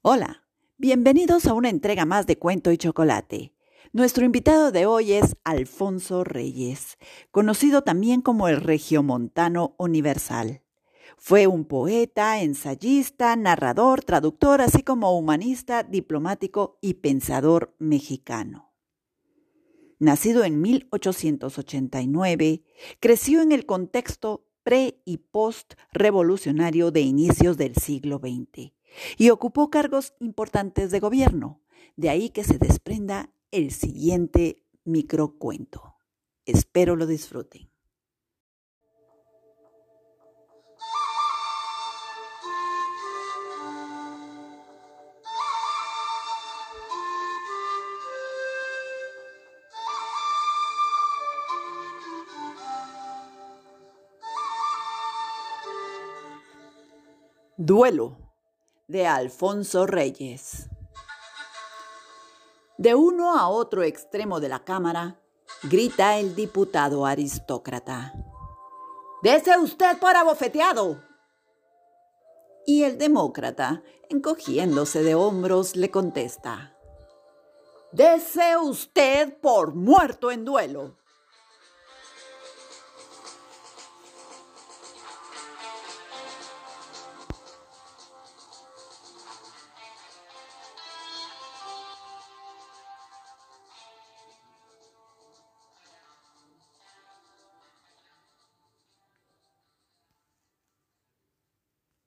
Hola, bienvenidos a una entrega más de Cuento y Chocolate. Nuestro invitado de hoy es Alfonso Reyes, conocido también como el Regiomontano Universal. Fue un poeta, ensayista, narrador, traductor, así como humanista, diplomático y pensador mexicano. Nacido en 1889, creció en el contexto pre y post revolucionario de inicios del siglo XX y ocupó cargos importantes de gobierno. De ahí que se desprenda el siguiente microcuento. Espero lo disfruten. Duelo de Alfonso Reyes. De uno a otro extremo de la Cámara, grita el diputado aristócrata. Dese usted por abofeteado. Y el demócrata, encogiéndose de hombros, le contesta. Dese usted por muerto en duelo.